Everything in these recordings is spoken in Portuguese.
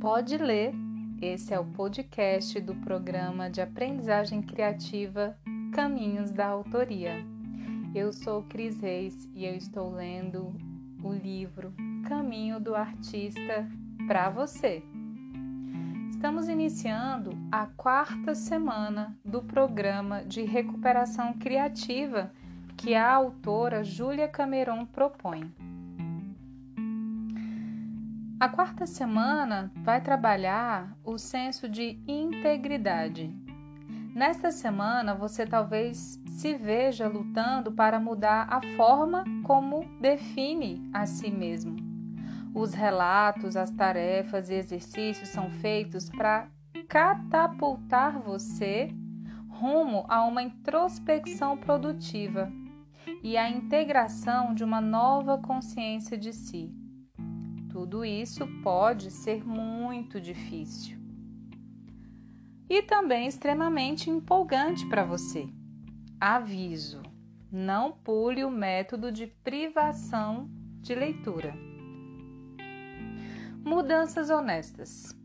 Pode Ler. Esse é o podcast do programa de aprendizagem criativa Caminhos da Autoria. Eu sou Cris Reis e eu estou lendo o livro Caminho do Artista para você. Estamos iniciando a quarta semana do programa de recuperação criativa que a autora Júlia Cameron propõe. A quarta semana vai trabalhar o senso de integridade. Nesta semana, você talvez se veja lutando para mudar a forma como define a si mesmo. Os relatos, as tarefas e exercícios são feitos para catapultar você rumo a uma introspecção produtiva e a integração de uma nova consciência de si. Tudo isso pode ser muito difícil e também extremamente empolgante para você. Aviso: não pule o método de privação de leitura. Mudanças honestas.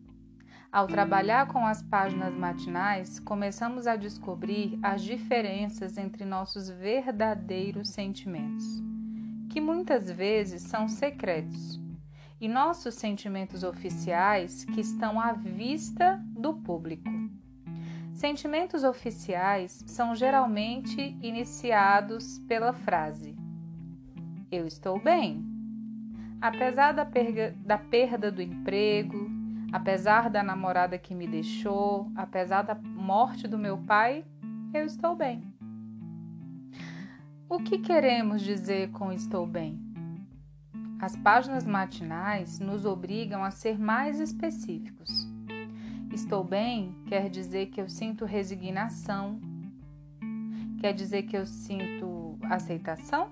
Ao trabalhar com as páginas matinais, começamos a descobrir as diferenças entre nossos verdadeiros sentimentos, que muitas vezes são secretos e nossos sentimentos oficiais que estão à vista do público. Sentimentos oficiais são geralmente iniciados pela frase: Eu estou bem. Apesar da, perga, da perda do emprego, apesar da namorada que me deixou, apesar da morte do meu pai, eu estou bem. O que queremos dizer com estou bem? As páginas matinais nos obrigam a ser mais específicos. Estou bem quer dizer que eu sinto resignação, quer dizer que eu sinto aceitação?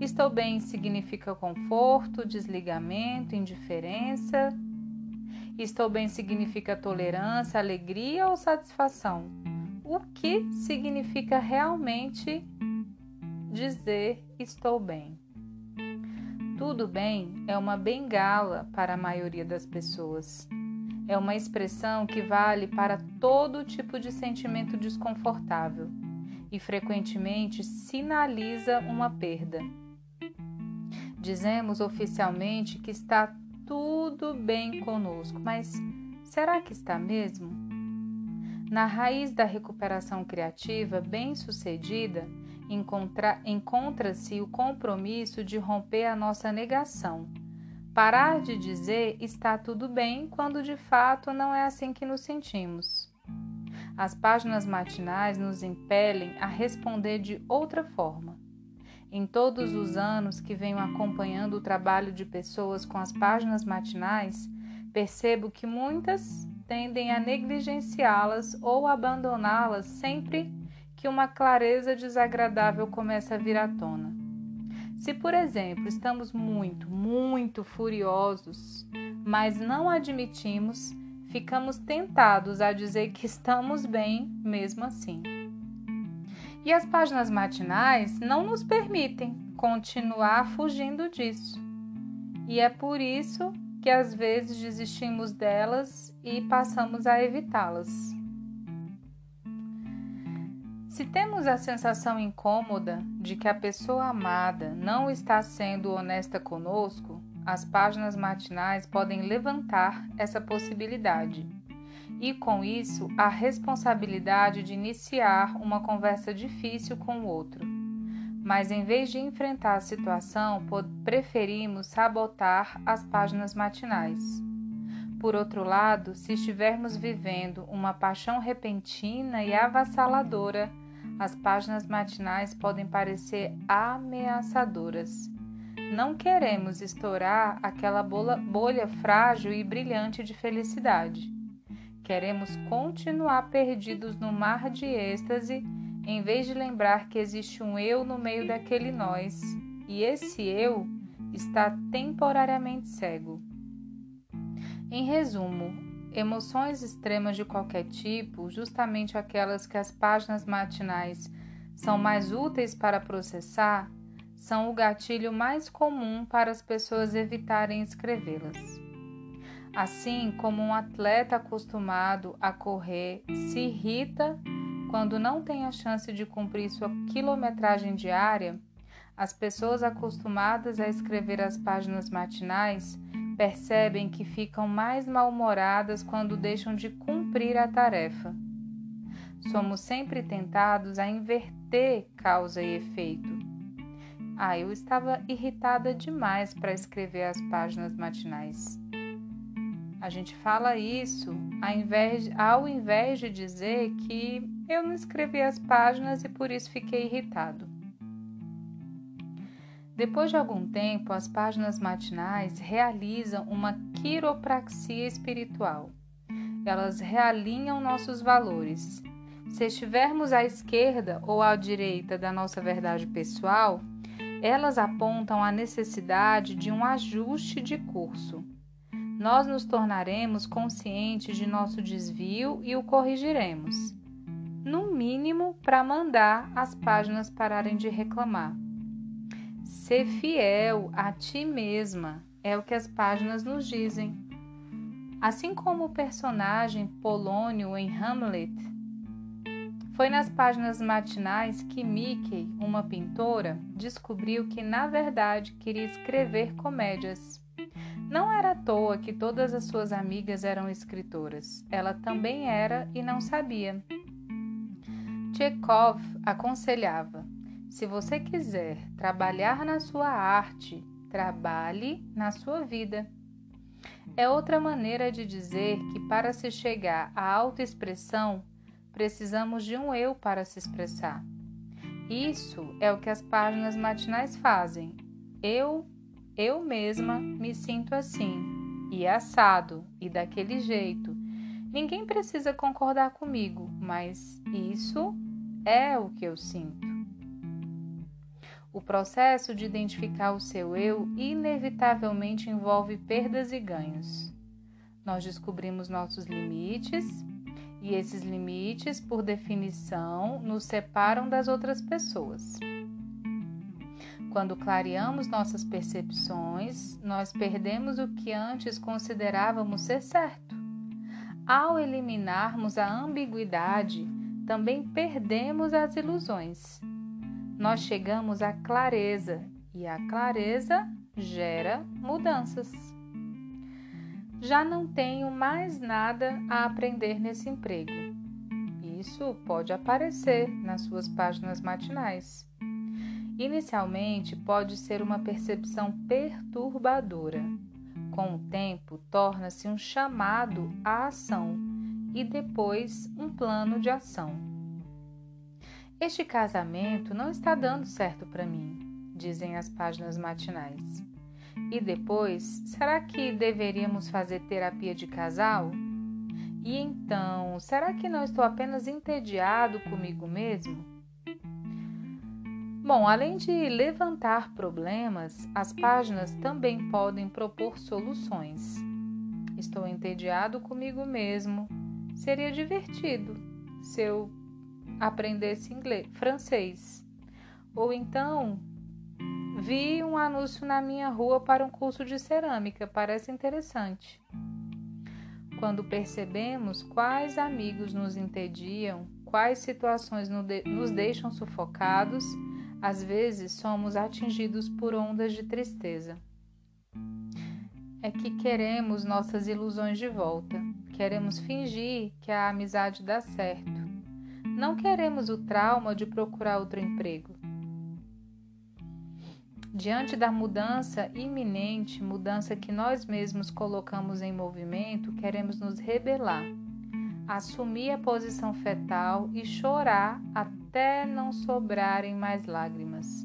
Estou bem significa conforto, desligamento, indiferença. Estou bem significa tolerância, alegria ou satisfação? O que significa realmente dizer estou bem? Tudo bem é uma bengala para a maioria das pessoas. É uma expressão que vale para todo tipo de sentimento desconfortável e frequentemente sinaliza uma perda. Dizemos oficialmente que está tudo bem conosco, mas será que está mesmo? Na raiz da recuperação criativa bem-sucedida encontra-se o compromisso de romper a nossa negação. Parar de dizer está tudo bem quando de fato não é assim que nos sentimos. As páginas matinais nos impelem a responder de outra forma. Em todos os anos que venho acompanhando o trabalho de pessoas com as páginas matinais, percebo que muitas tendem a negligenciá-las ou abandoná-las sempre que uma clareza desagradável começa a vir à tona. Se, por exemplo, estamos muito, muito furiosos, mas não admitimos, ficamos tentados a dizer que estamos bem mesmo assim. E as páginas matinais não nos permitem continuar fugindo disso. E é por isso que às vezes desistimos delas e passamos a evitá-las. Se temos a sensação incômoda de que a pessoa amada não está sendo honesta conosco, as páginas matinais podem levantar essa possibilidade e, com isso, a responsabilidade de iniciar uma conversa difícil com o outro. Mas, em vez de enfrentar a situação, preferimos sabotar as páginas matinais. Por outro lado, se estivermos vivendo uma paixão repentina e avassaladora, as páginas matinais podem parecer ameaçadoras. Não queremos estourar aquela bolha frágil e brilhante de felicidade. Queremos continuar perdidos no mar de êxtase, em vez de lembrar que existe um eu no meio daquele nós, e esse eu está temporariamente cego. Em resumo, emoções extremas de qualquer tipo, justamente aquelas que as páginas matinais são mais úteis para processar, são o gatilho mais comum para as pessoas evitarem escrevê-las. Assim como um atleta acostumado a correr se irrita quando não tem a chance de cumprir sua quilometragem diária, as pessoas acostumadas a escrever as páginas matinais percebem que ficam mais mal-humoradas quando deixam de cumprir a tarefa. Somos sempre tentados a inverter causa e efeito. Ah, eu estava irritada demais para escrever as páginas matinais. A gente fala isso ao invés, ao invés de dizer que eu não escrevi as páginas e por isso fiquei irritado. Depois de algum tempo, as páginas matinais realizam uma quiropraxia espiritual. Elas realinham nossos valores. Se estivermos à esquerda ou à direita da nossa verdade pessoal, elas apontam a necessidade de um ajuste de curso. Nós nos tornaremos conscientes de nosso desvio e o corrigiremos, no mínimo para mandar as páginas pararem de reclamar. Ser fiel a ti mesma é o que as páginas nos dizem. Assim como o personagem Polônio em Hamlet, foi nas páginas matinais que Mickey, uma pintora, descobriu que na verdade queria escrever comédias. Não era à toa que todas as suas amigas eram escritoras. Ela também era e não sabia. Chekhov aconselhava: se você quiser trabalhar na sua arte, trabalhe na sua vida. É outra maneira de dizer que para se chegar à autoexpressão, precisamos de um eu para se expressar. Isso é o que as páginas matinais fazem. Eu, eu mesma me sinto assim, e assado, e daquele jeito. Ninguém precisa concordar comigo, mas isso é o que eu sinto. O processo de identificar o seu eu inevitavelmente envolve perdas e ganhos. Nós descobrimos nossos limites e esses limites, por definição, nos separam das outras pessoas. Quando clareamos nossas percepções, nós perdemos o que antes considerávamos ser certo. Ao eliminarmos a ambiguidade, também perdemos as ilusões nós chegamos à clareza e a clareza gera mudanças. Já não tenho mais nada a aprender nesse emprego. Isso pode aparecer nas suas páginas matinais. Inicialmente, pode ser uma percepção perturbadora. Com o tempo, torna-se um chamado à ação e depois um plano de ação. Este casamento não está dando certo para mim, dizem as páginas matinais. E depois, será que deveríamos fazer terapia de casal? E então, será que não estou apenas entediado comigo mesmo? Bom, além de levantar problemas, as páginas também podem propor soluções. Estou entediado comigo mesmo. Seria divertido se eu aprendesse inglês, francês. Ou então vi um anúncio na minha rua para um curso de cerâmica, parece interessante. Quando percebemos quais amigos nos entediam, quais situações nos deixam sufocados, às vezes somos atingidos por ondas de tristeza. É que queremos nossas ilusões de volta, queremos fingir que a amizade dá certo não queremos o trauma de procurar outro emprego. Diante da mudança iminente, mudança que nós mesmos colocamos em movimento, queremos nos rebelar, assumir a posição fetal e chorar até não sobrarem mais lágrimas.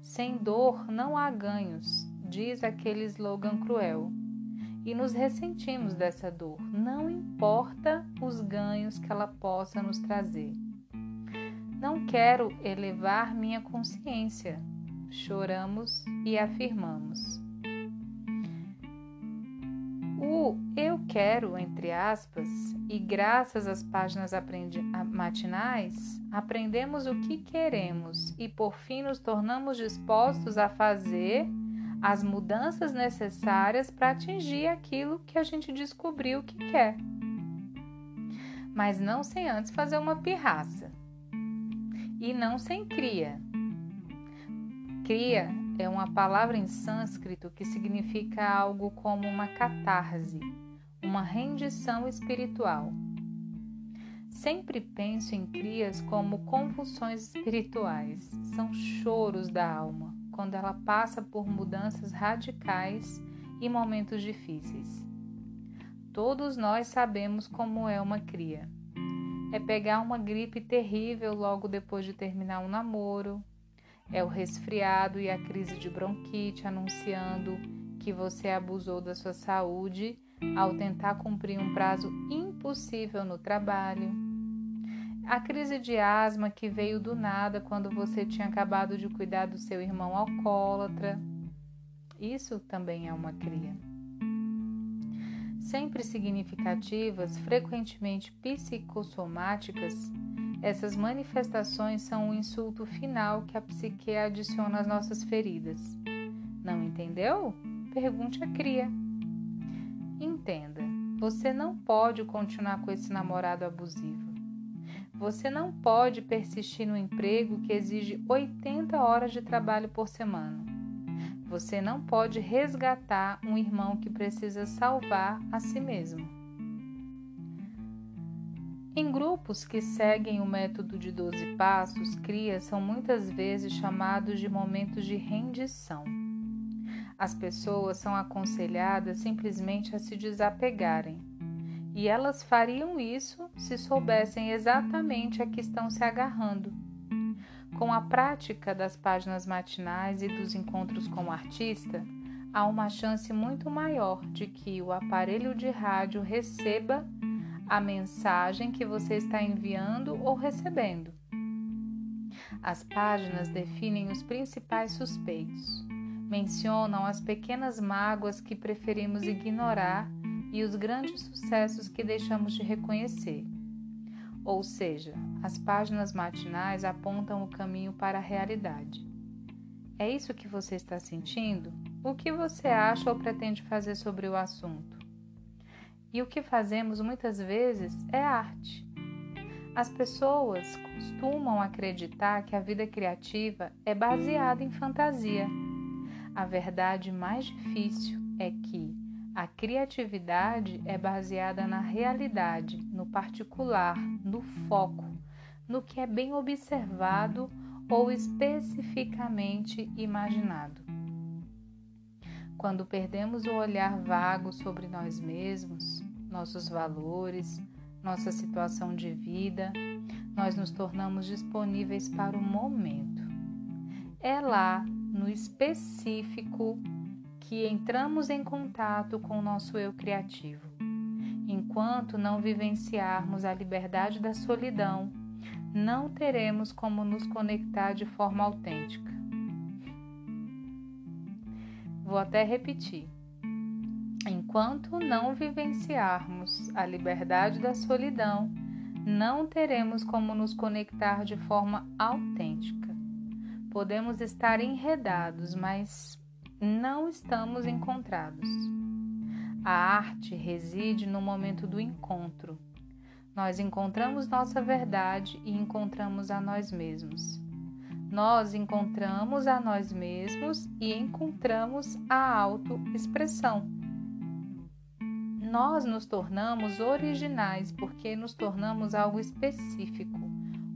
Sem dor não há ganhos, diz aquele slogan cruel. E nos ressentimos dessa dor, não importa os ganhos que ela possa nos trazer. Não quero elevar minha consciência, choramos e afirmamos. O eu quero, entre aspas, e graças às páginas matinais, aprendemos o que queremos e por fim nos tornamos dispostos a fazer as mudanças necessárias para atingir aquilo que a gente descobriu que quer. Mas não sem antes fazer uma pirraça. E não sem cria. Cria é uma palavra em sânscrito que significa algo como uma catarse, uma rendição espiritual. Sempre penso em crias como convulsões espirituais, são choros da alma quando ela passa por mudanças radicais e momentos difíceis. Todos nós sabemos como é uma cria. É pegar uma gripe terrível logo depois de terminar um namoro, é o resfriado e a crise de bronquite anunciando que você abusou da sua saúde ao tentar cumprir um prazo impossível no trabalho a crise de asma que veio do nada quando você tinha acabado de cuidar do seu irmão alcoólatra. Isso também é uma cria. Sempre significativas, frequentemente psicossomáticas, essas manifestações são o insulto final que a psique adiciona às nossas feridas. Não entendeu? Pergunte a cria. Entenda, você não pode continuar com esse namorado abusivo. Você não pode persistir no emprego que exige 80 horas de trabalho por semana. Você não pode resgatar um irmão que precisa salvar a si mesmo. Em grupos que seguem o método de 12 passos, crias são muitas vezes chamados de momentos de rendição. As pessoas são aconselhadas simplesmente a se desapegarem e elas fariam isso se soubessem exatamente a que estão se agarrando. Com a prática das páginas matinais e dos encontros com o artista, há uma chance muito maior de que o aparelho de rádio receba a mensagem que você está enviando ou recebendo. As páginas definem os principais suspeitos, mencionam as pequenas mágoas que preferimos ignorar e os grandes sucessos que deixamos de reconhecer. Ou seja, as páginas matinais apontam o caminho para a realidade. É isso que você está sentindo? O que você acha ou pretende fazer sobre o assunto? E o que fazemos muitas vezes é arte. As pessoas costumam acreditar que a vida criativa é baseada em fantasia. A verdade mais difícil é que a criatividade é baseada na realidade, no particular, no foco, no que é bem observado ou especificamente imaginado. Quando perdemos o olhar vago sobre nós mesmos, nossos valores, nossa situação de vida, nós nos tornamos disponíveis para o momento. É lá, no específico, que entramos em contato com o nosso eu criativo. Enquanto não vivenciarmos a liberdade da solidão, não teremos como nos conectar de forma autêntica. Vou até repetir. Enquanto não vivenciarmos a liberdade da solidão, não teremos como nos conectar de forma autêntica. Podemos estar enredados, mas não estamos encontrados. A arte reside no momento do encontro. Nós encontramos nossa verdade e encontramos a nós mesmos. Nós encontramos a nós mesmos e encontramos a autoexpressão. Nós nos tornamos originais porque nos tornamos algo específico,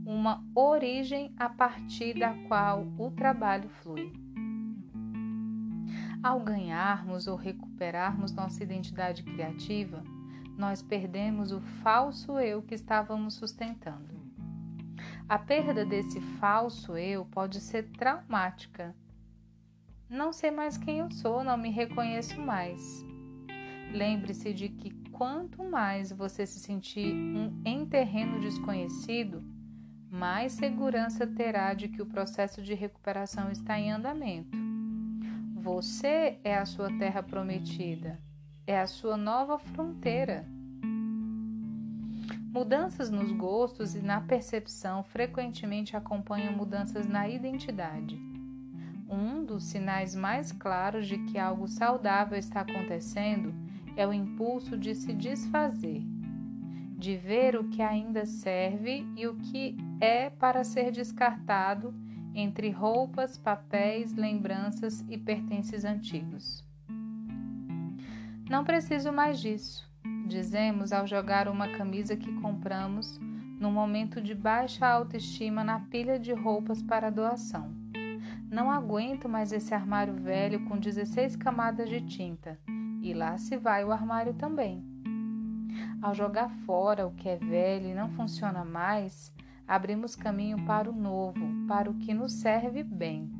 uma origem a partir da qual o trabalho flui. Ao ganharmos ou recuperarmos nossa identidade criativa, nós perdemos o falso eu que estávamos sustentando. A perda desse falso eu pode ser traumática. Não sei mais quem eu sou, não me reconheço mais. Lembre-se de que quanto mais você se sentir um, em terreno desconhecido, mais segurança terá de que o processo de recuperação está em andamento. Você é a sua terra prometida, é a sua nova fronteira. Mudanças nos gostos e na percepção frequentemente acompanham mudanças na identidade. Um dos sinais mais claros de que algo saudável está acontecendo é o impulso de se desfazer, de ver o que ainda serve e o que é para ser descartado entre roupas, papéis, lembranças e pertences antigos. Não preciso mais disso, dizemos ao jogar uma camisa que compramos num momento de baixa autoestima na pilha de roupas para doação. Não aguento mais esse armário velho com 16 camadas de tinta, e lá se vai o armário também. Ao jogar fora o que é velho e não funciona mais, abrimos caminho para o novo, para o que nos serve bem.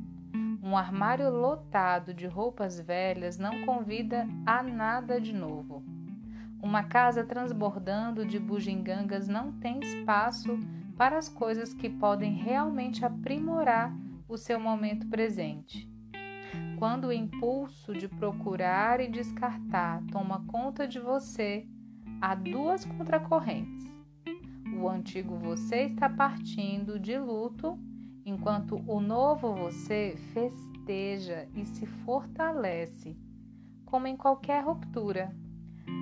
Um armário lotado de roupas velhas não convida a nada de novo. Uma casa transbordando de bugigangas não tem espaço para as coisas que podem realmente aprimorar o seu momento presente. Quando o impulso de procurar e descartar toma conta de você, há duas contracorrentes. O antigo você está partindo de luto enquanto o novo você festeja e se fortalece. Como em qualquer ruptura,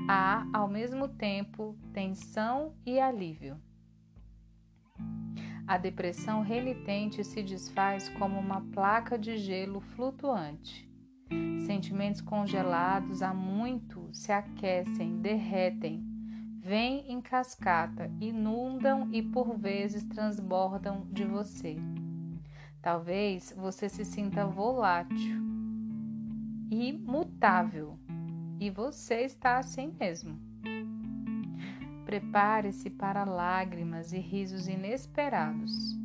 há ao mesmo tempo tensão e alívio. A depressão renitente se desfaz como uma placa de gelo flutuante. Sentimentos congelados há muito se aquecem, derretem, vêm em cascata, inundam e por vezes transbordam de você. Talvez você se sinta volátil, imutável, e você está assim mesmo. Prepare-se para lágrimas e risos inesperados.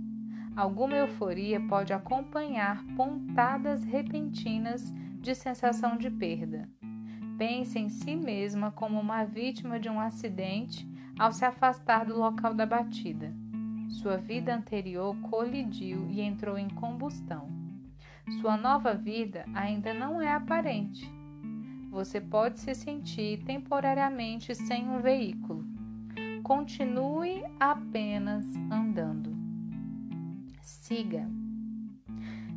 Alguma euforia pode acompanhar pontadas repentinas de sensação de perda. Pense em si mesma como uma vítima de um acidente ao se afastar do local da batida. Sua vida anterior colidiu e entrou em combustão. Sua nova vida ainda não é aparente. Você pode se sentir temporariamente sem um veículo. Continue apenas andando. Siga.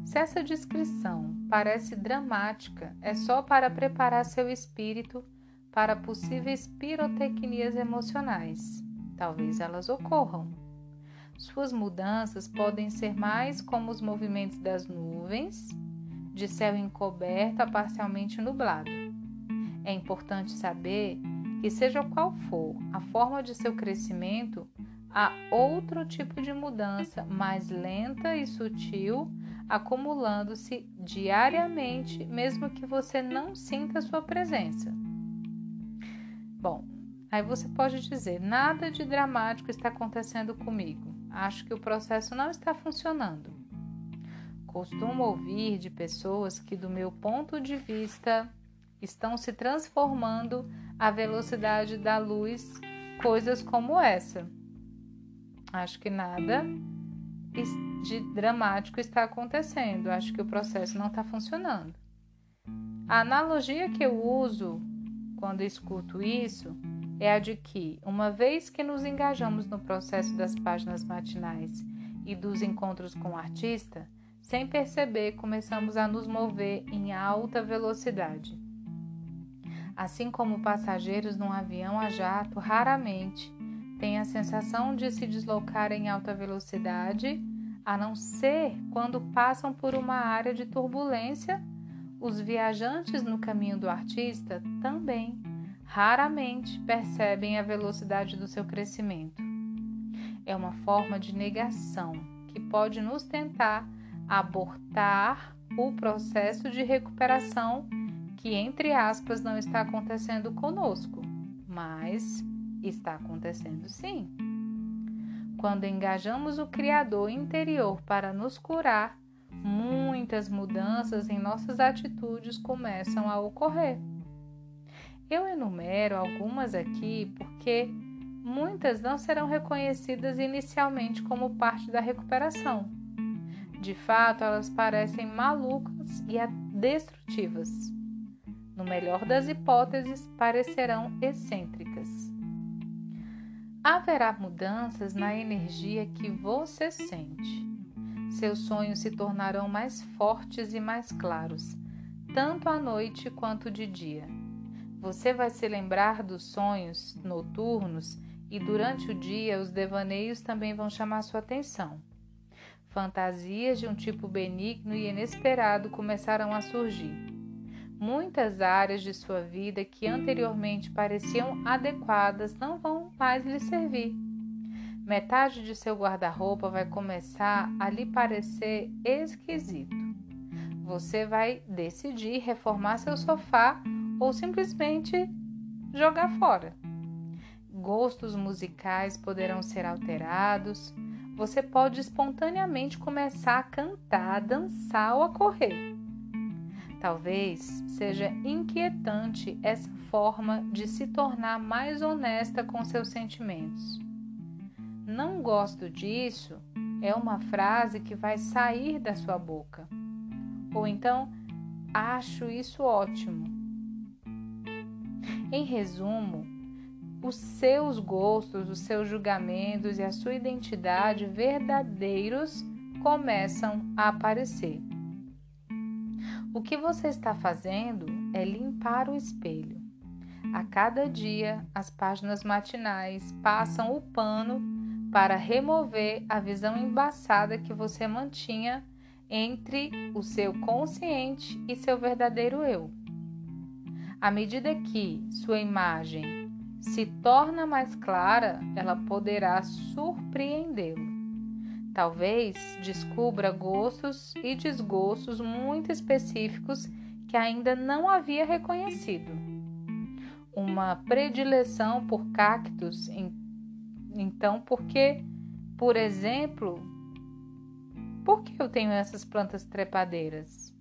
Se essa descrição parece dramática, é só para preparar seu espírito para possíveis pirotecnias emocionais. Talvez elas ocorram. Suas mudanças podem ser mais como os movimentos das nuvens, de céu encoberto a parcialmente nublado. É importante saber que, seja qual for a forma de seu crescimento, há outro tipo de mudança mais lenta e sutil acumulando-se diariamente, mesmo que você não sinta sua presença. Bom, aí você pode dizer: nada de dramático está acontecendo comigo. Acho que o processo não está funcionando. Costumo ouvir de pessoas que, do meu ponto de vista, estão se transformando à velocidade da luz, coisas como essa. Acho que nada de dramático está acontecendo. Acho que o processo não está funcionando. A analogia que eu uso quando escuto isso é a de que, uma vez que nos engajamos no processo das páginas matinais e dos encontros com o artista, sem perceber, começamos a nos mover em alta velocidade. Assim como passageiros num avião a jato raramente têm a sensação de se deslocar em alta velocidade, a não ser quando passam por uma área de turbulência, os viajantes no caminho do artista também raramente percebem a velocidade do seu crescimento. É uma forma de negação que pode nos tentar abortar o processo de recuperação que, entre aspas, não está acontecendo conosco, mas está acontecendo sim. Quando engajamos o Criador interior para nos curar, muitas mudanças em nossas atitudes começam a ocorrer. Eu enumero algumas aqui porque muitas não serão reconhecidas inicialmente como parte da recuperação. De fato, elas parecem malucas e destrutivas. No melhor das hipóteses, parecerão excêntricas. Haverá mudanças na energia que você sente. seus sonhos se tornarão mais fortes e mais claros, tanto à noite quanto de dia. Você vai se lembrar dos sonhos noturnos e durante o dia os devaneios também vão chamar sua atenção. Fantasias de um tipo benigno e inesperado começarão a surgir. Muitas áreas de sua vida que anteriormente pareciam adequadas não vão mais lhe servir. Metade de seu guarda-roupa vai começar a lhe parecer esquisito. Você vai decidir reformar seu sofá ou simplesmente jogar fora. Gostos musicais poderão ser alterados. Você pode espontaneamente começar a cantar, dançar ou a correr. Talvez seja inquietante essa forma de se tornar mais honesta com seus sentimentos. Não gosto disso é uma frase que vai sair da sua boca. Ou então, acho isso ótimo. Em resumo, os seus gostos, os seus julgamentos e a sua identidade verdadeiros começam a aparecer. O que você está fazendo é limpar o espelho. A cada dia, as páginas matinais passam o pano para remover a visão embaçada que você mantinha entre o seu consciente e seu verdadeiro eu. À medida que sua imagem se torna mais clara, ela poderá surpreendê-lo. Talvez descubra gostos e desgostos muito específicos que ainda não havia reconhecido. Uma predileção por cactos, então, porque, por exemplo, por que eu tenho essas plantas trepadeiras?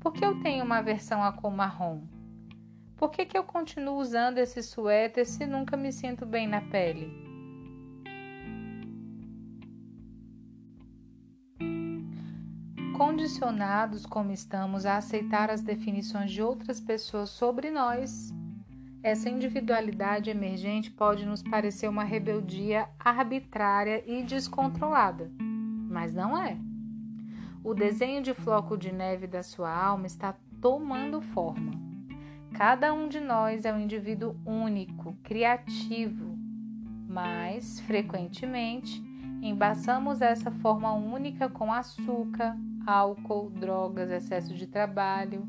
Por que eu tenho uma aversão à cor marrom? Por que, que eu continuo usando esse suéter se nunca me sinto bem na pele? Condicionados como estamos a aceitar as definições de outras pessoas sobre nós, essa individualidade emergente pode nos parecer uma rebeldia arbitrária e descontrolada, mas não é. O desenho de floco de neve da sua alma está tomando forma. Cada um de nós é um indivíduo único, criativo, mas, frequentemente, embaçamos essa forma única com açúcar, álcool, drogas, excesso de trabalho,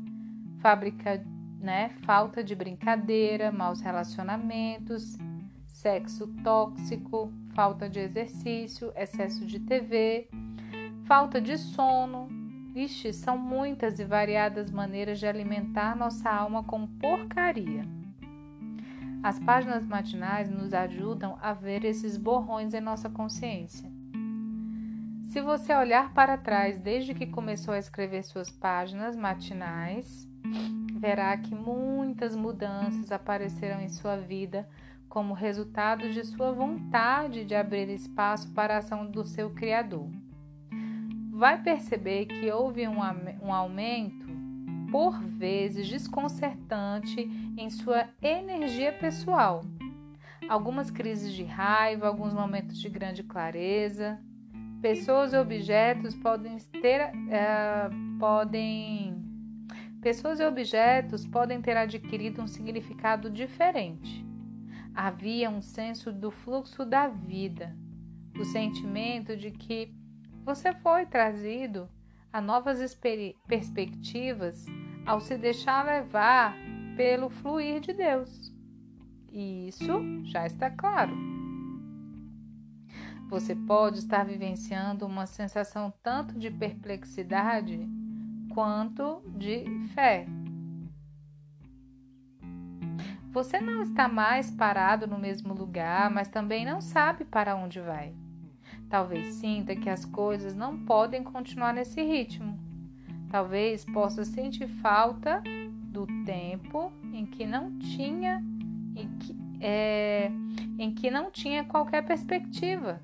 fábrica, né, falta de brincadeira, maus relacionamentos, sexo tóxico, falta de exercício, excesso de TV, falta de sono. Ixi, são muitas e variadas maneiras de alimentar nossa alma com porcaria. As páginas matinais nos ajudam a ver esses borrões em nossa consciência. Se você olhar para trás desde que começou a escrever suas páginas matinais, verá que muitas mudanças apareceram em sua vida como resultado de sua vontade de abrir espaço para a ação do seu Criador vai perceber que houve um, um aumento, por vezes desconcertante, em sua energia pessoal. Algumas crises de raiva, alguns momentos de grande clareza. Pessoas e objetos podem ter, uh, podem pessoas e objetos podem ter adquirido um significado diferente. Havia um senso do fluxo da vida, o sentimento de que você foi trazido a novas perspectivas ao se deixar levar pelo fluir de Deus. E isso já está claro. Você pode estar vivenciando uma sensação tanto de perplexidade quanto de fé. Você não está mais parado no mesmo lugar, mas também não sabe para onde vai. Talvez sinta que as coisas não podem continuar nesse ritmo. Talvez possa sentir falta do tempo em que não tinha em que, é, em que não tinha qualquer perspectiva.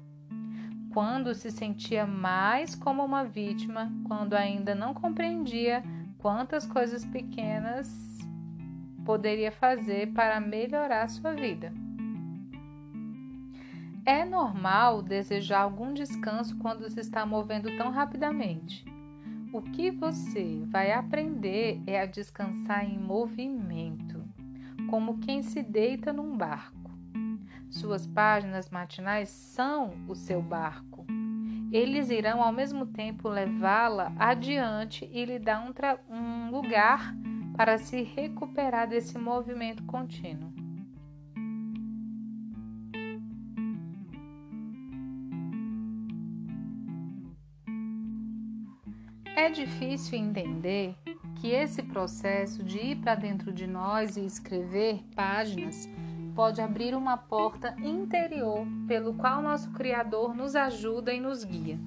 Quando se sentia mais como uma vítima, quando ainda não compreendia quantas coisas pequenas poderia fazer para melhorar sua vida. É normal desejar algum descanso quando se está movendo tão rapidamente. O que você vai aprender é a descansar em movimento, como quem se deita num barco. Suas páginas matinais são o seu barco. Eles irão ao mesmo tempo levá-la adiante e lhe dar um, um lugar para se recuperar desse movimento contínuo. É difícil entender que esse processo de ir para dentro de nós e escrever páginas pode abrir uma porta interior pelo qual nosso Criador nos ajuda e nos guia.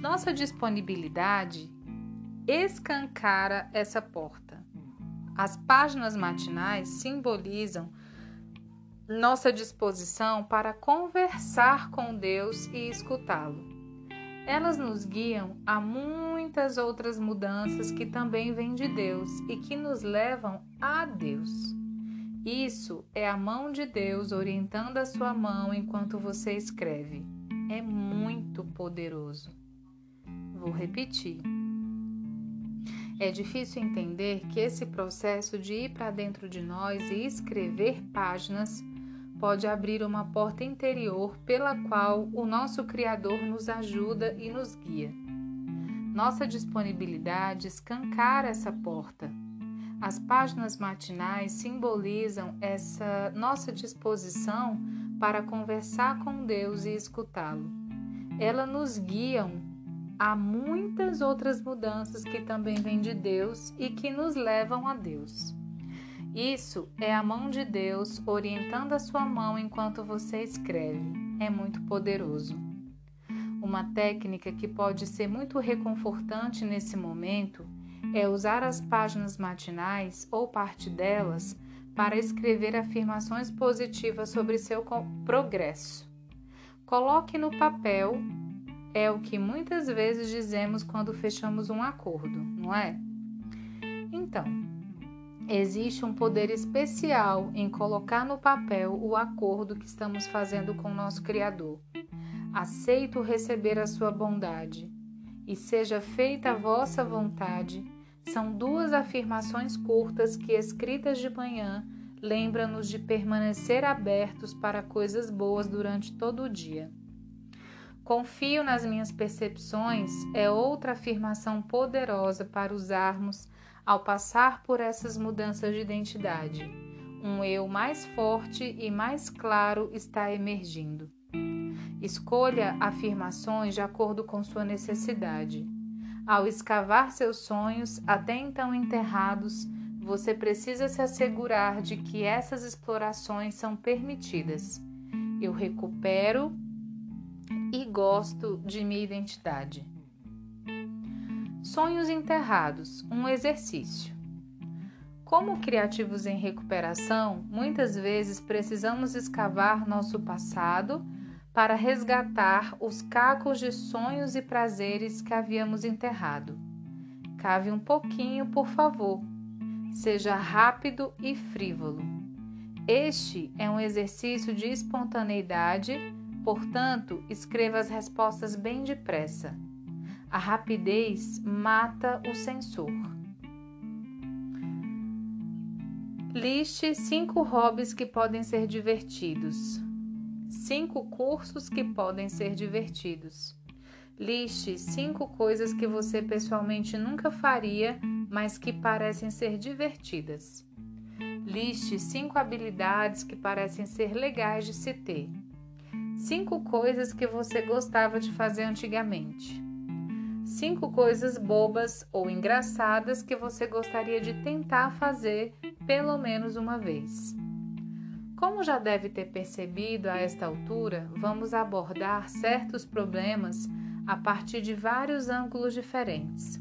Nossa disponibilidade escancara essa porta. As páginas matinais simbolizam nossa disposição para conversar com Deus e escutá-lo. Elas nos guiam a muitas outras mudanças que também vêm de Deus e que nos levam a Deus. Isso é a mão de Deus orientando a sua mão enquanto você escreve. É muito poderoso. Vou repetir. É difícil entender que esse processo de ir para dentro de nós e escrever páginas pode abrir uma porta interior pela qual o nosso Criador nos ajuda e nos guia. Nossa disponibilidade escancara essa porta. As páginas matinais simbolizam essa nossa disposição para conversar com Deus e escutá-lo. Elas nos guiam a muitas outras mudanças que também vêm de Deus e que nos levam a Deus. Isso é a mão de Deus orientando a sua mão enquanto você escreve. É muito poderoso. Uma técnica que pode ser muito reconfortante nesse momento é usar as páginas matinais ou parte delas para escrever afirmações positivas sobre seu progresso. Coloque no papel é o que muitas vezes dizemos quando fechamos um acordo, não é? Então, Existe um poder especial em colocar no papel o acordo que estamos fazendo com nosso Criador. Aceito receber a sua bondade e seja feita a vossa vontade. São duas afirmações curtas que, escritas de manhã, lembram-nos de permanecer abertos para coisas boas durante todo o dia. Confio nas minhas percepções é outra afirmação poderosa para usarmos ao passar por essas mudanças de identidade. Um eu mais forte e mais claro está emergindo. Escolha afirmações de acordo com sua necessidade. Ao escavar seus sonhos, até então enterrados, você precisa se assegurar de que essas explorações são permitidas. Eu recupero e gosto de minha identidade. Sonhos enterrados um exercício. Como criativos em recuperação, muitas vezes precisamos escavar nosso passado para resgatar os cacos de sonhos e prazeres que havíamos enterrado. Cave um pouquinho, por favor. Seja rápido e frívolo. Este é um exercício de espontaneidade, portanto, escreva as respostas bem depressa. A rapidez mata o sensor. Liste cinco hobbies que podem ser divertidos. Cinco cursos que podem ser divertidos. Liste cinco coisas que você pessoalmente nunca faria, mas que parecem ser divertidas. Liste cinco habilidades que parecem ser legais de se ter. Cinco coisas que você gostava de fazer antigamente cinco coisas bobas ou engraçadas que você gostaria de tentar fazer pelo menos uma vez. Como já deve ter percebido a esta altura, vamos abordar certos problemas a partir de vários ângulos diferentes.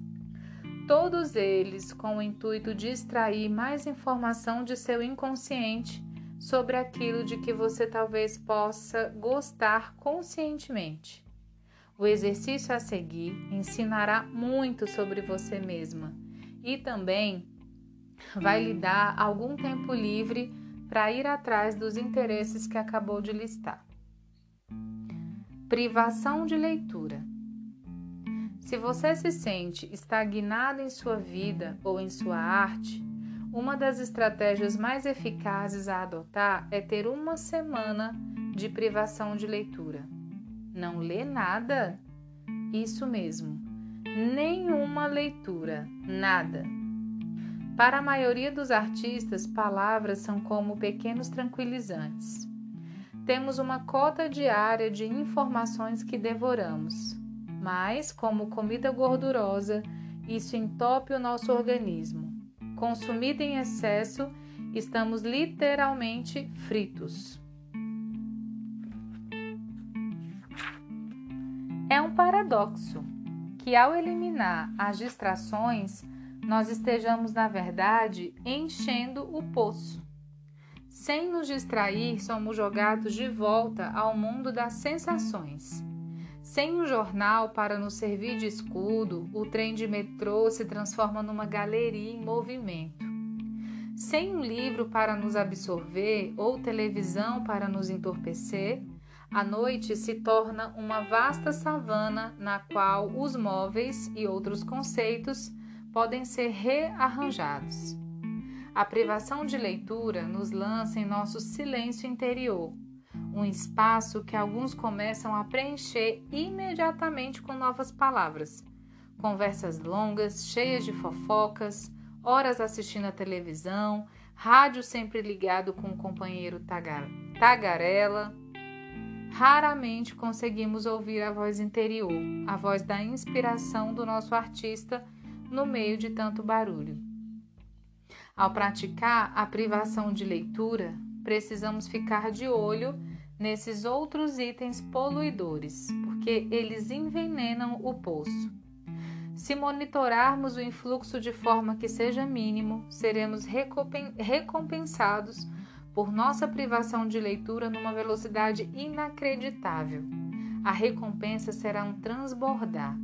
Todos eles com o intuito de extrair mais informação de seu inconsciente sobre aquilo de que você talvez possa gostar conscientemente. O exercício a seguir ensinará muito sobre você mesma e também vai lhe dar algum tempo livre para ir atrás dos interesses que acabou de listar. Privação de leitura. Se você se sente estagnado em sua vida ou em sua arte, uma das estratégias mais eficazes a adotar é ter uma semana de privação de leitura. Não lê nada? Isso mesmo, nenhuma leitura, nada. Para a maioria dos artistas, palavras são como pequenos tranquilizantes. Temos uma cota diária de informações que devoramos, mas, como comida gordurosa, isso entope o nosso organismo. Consumido em excesso, estamos literalmente fritos. É um paradoxo que, ao eliminar as distrações, nós estejamos, na verdade, enchendo o poço. Sem nos distrair, somos jogados de volta ao mundo das sensações. Sem um jornal para nos servir de escudo, o trem de metrô se transforma numa galeria em movimento. Sem um livro para nos absorver ou televisão para nos entorpecer, a noite se torna uma vasta savana na qual os móveis e outros conceitos podem ser rearranjados. A privação de leitura nos lança em nosso silêncio interior, um espaço que alguns começam a preencher imediatamente com novas palavras. Conversas longas, cheias de fofocas, horas assistindo a televisão, rádio sempre ligado com o companheiro tagar tagarela. Raramente conseguimos ouvir a voz interior, a voz da inspiração do nosso artista no meio de tanto barulho. Ao praticar a privação de leitura, precisamos ficar de olho nesses outros itens poluidores, porque eles envenenam o poço. Se monitorarmos o influxo de forma que seja mínimo, seremos recompensados por nossa privação de leitura numa velocidade inacreditável. A recompensa será um transbordar.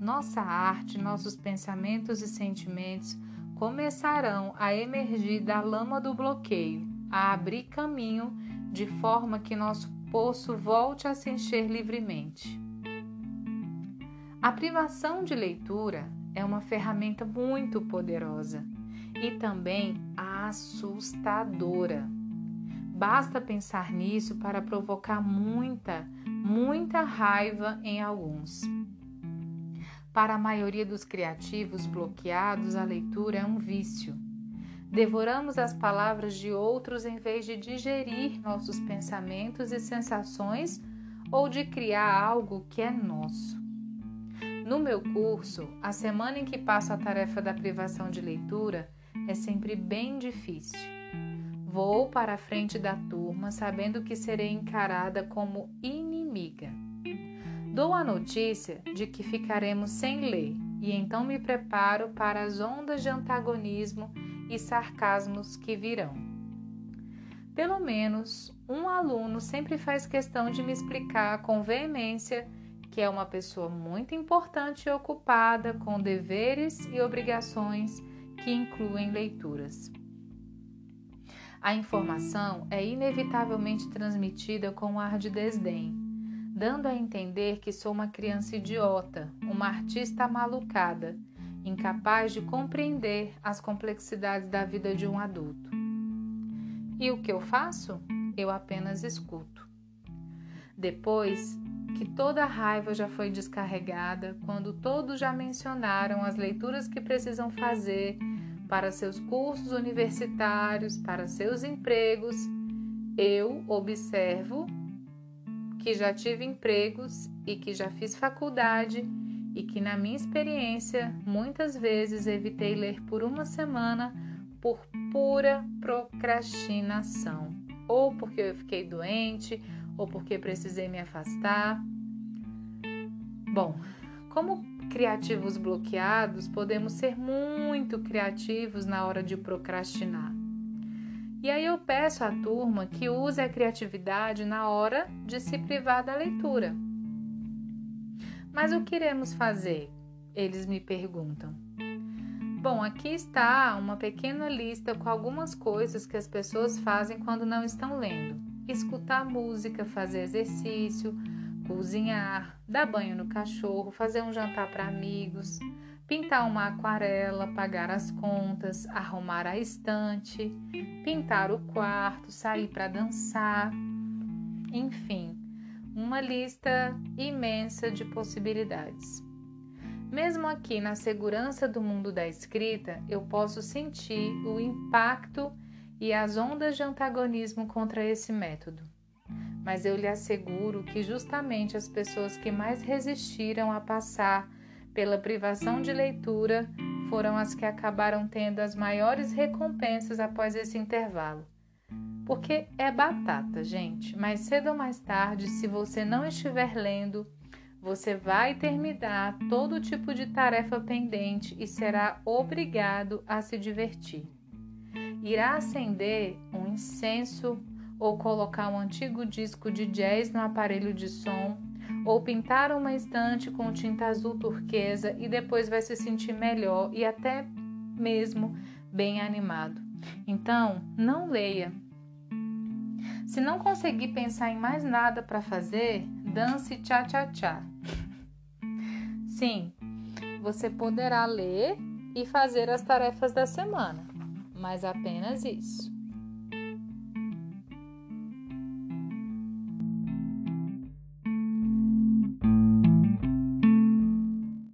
Nossa arte, nossos pensamentos e sentimentos começarão a emergir da lama do bloqueio, a abrir caminho de forma que nosso poço volte a se encher livremente. A privação de leitura é uma ferramenta muito poderosa e também assustadora. Basta pensar nisso para provocar muita, muita raiva em alguns. Para a maioria dos criativos bloqueados, a leitura é um vício. Devoramos as palavras de outros em vez de digerir nossos pensamentos e sensações ou de criar algo que é nosso. No meu curso, a semana em que passo a tarefa da privação de leitura é sempre bem difícil. Vou para a frente da turma sabendo que serei encarada como inimiga. Dou a notícia de que ficaremos sem ler e então me preparo para as ondas de antagonismo e sarcasmos que virão. Pelo menos um aluno sempre faz questão de me explicar com veemência que é uma pessoa muito importante e ocupada com deveres e obrigações que incluem leituras. A informação é inevitavelmente transmitida com um ar de desdém dando a entender que sou uma criança idiota, uma artista malucada, incapaz de compreender as complexidades da vida de um adulto. E o que eu faço? Eu apenas escuto. Depois que toda a raiva já foi descarregada, quando todos já mencionaram as leituras que precisam fazer para seus cursos universitários, para seus empregos, eu observo que já tive empregos e que já fiz faculdade e que, na minha experiência, muitas vezes evitei ler por uma semana por pura procrastinação, ou porque eu fiquei doente, ou porque precisei me afastar. Bom, como criativos bloqueados, podemos ser muito criativos na hora de procrastinar. E aí eu peço à turma que use a criatividade na hora de se privar da leitura. Mas o que iremos fazer? Eles me perguntam. Bom, aqui está uma pequena lista com algumas coisas que as pessoas fazem quando não estão lendo: escutar música, fazer exercício, cozinhar, dar banho no cachorro, fazer um jantar para amigos, pintar uma aquarela, pagar as contas, arrumar a estante, pintar o quarto, sair para dançar, enfim, uma lista imensa de possibilidades. Mesmo aqui na segurança do mundo da escrita, eu posso sentir o impacto e as ondas de antagonismo contra esse método. Mas eu lhe asseguro que justamente as pessoas que mais resistiram a passar pela privação de leitura foram as que acabaram tendo as maiores recompensas após esse intervalo. Porque é batata, gente. Mais cedo ou mais tarde, se você não estiver lendo, você vai terminar todo tipo de tarefa pendente e será obrigado a se divertir. Irá acender um incenso ou colocar um antigo disco de jazz no aparelho de som ou pintar uma estante com tinta azul turquesa e depois vai se sentir melhor e até mesmo bem animado. Então, não leia. Se não conseguir pensar em mais nada para fazer, dance tchá-tchá-tchá. Sim, você poderá ler e fazer as tarefas da semana, mas apenas isso.